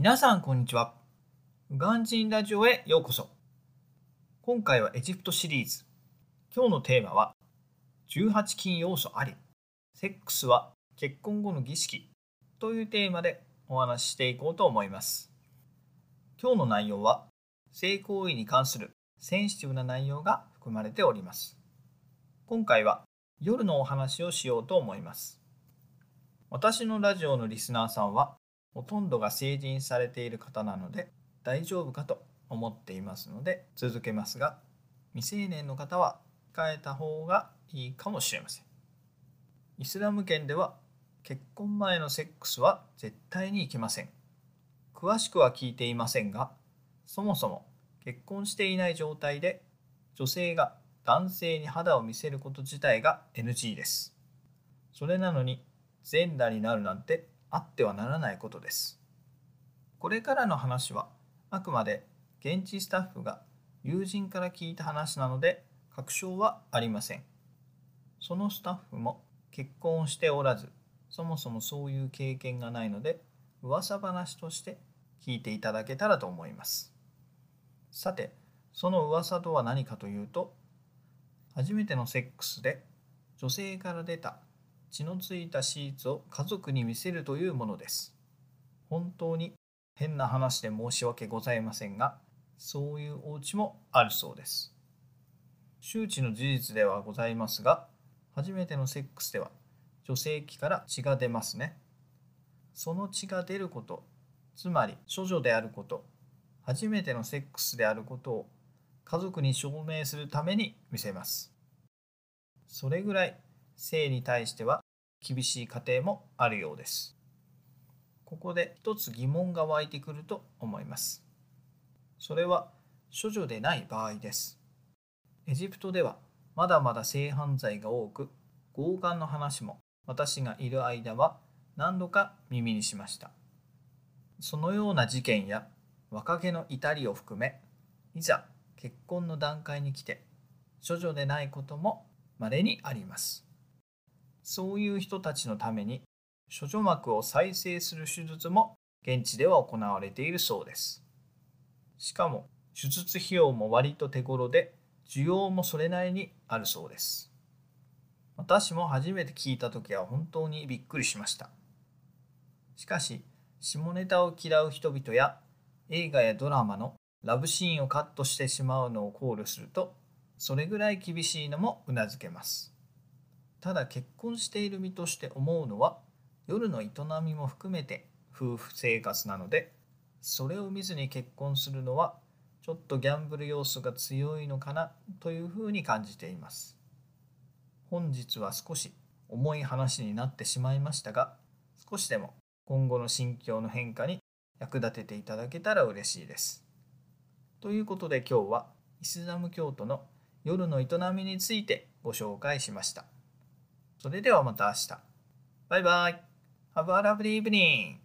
皆さんこんにちは。ウガンジンラジオへようこそ。今回はエジプトシリーズ。今日のテーマは18禁要素あり。セックスは結婚後の儀式というテーマでお話ししていこうと思います。今日の内容は性行為に関するセンシティブな内容が含まれております。今回は夜のお話をしようと思います。私のラジオのリスナーさんはほとんどが成人されている方なので大丈夫かと思っていますので続けますが未成年の方は控えた方がいいかもしれません。イスラム圏では結婚前のセックスは絶対にいけません。詳しくは聞いていませんがそもそも結婚していない状態で女性が男性に肌を見せること自体が NG です。それなのに全裸になるなんてあってはならないことです。これからの話はあくまで現地スタッフが友人から聞いた話なので確証はありません。そのスタッフも結婚しておらずそもそもそういう経験がないので噂話として聞いていただけたらと思います。さてその噂とは何かというと初めてのセックスで女性から出た血のついたシーツを家族に見せるというものです。本当に変な話で申し訳ございませんが、そういうお家もあるそうです。周知の事実ではございますが、初めてのセックスでは女性器から血が出ますね。その血が出ること、つまり処女であること、初めてのセックスであることを家族に証明するために見せます。それぐらい性に対しては厳しい家庭もあるようです。ここで一つ疑問が湧いてくると思います。それは処女でない場合です。エジプトではまだまだ性犯罪が多く、強姦の話も私がいる間は何度か耳にしました。そのような事件や若気の至りを含め、いざ結婚の段階に来て、処女でないことも稀にあります。そういう人たちのために処女膜を再生する手術も現地では行われているそうです。しかも手術費用も割と手頃で需要もそれなりにあるそうです。私も初めて聞いた時は本当にびっくりしました。しかし下ネタを嫌う人々や映画やドラマのラブシーンをカットしてしまうのを考慮するとそれぐらい厳しいのもうなずけます。ただ結婚している身として思うのは夜の営みも含めて夫婦生活なのでそれを見ずに結婚するのはちょっとギャンブル要素が強いのかなというふうに感じています本日は少し重い話になってしまいましたが少しでも今後の心境の変化に役立てていただけたら嬉しいですということで今日はイスラム教徒の夜の営みについてご紹介しました。それではまた明日。バイバイ。Have a lovely evening.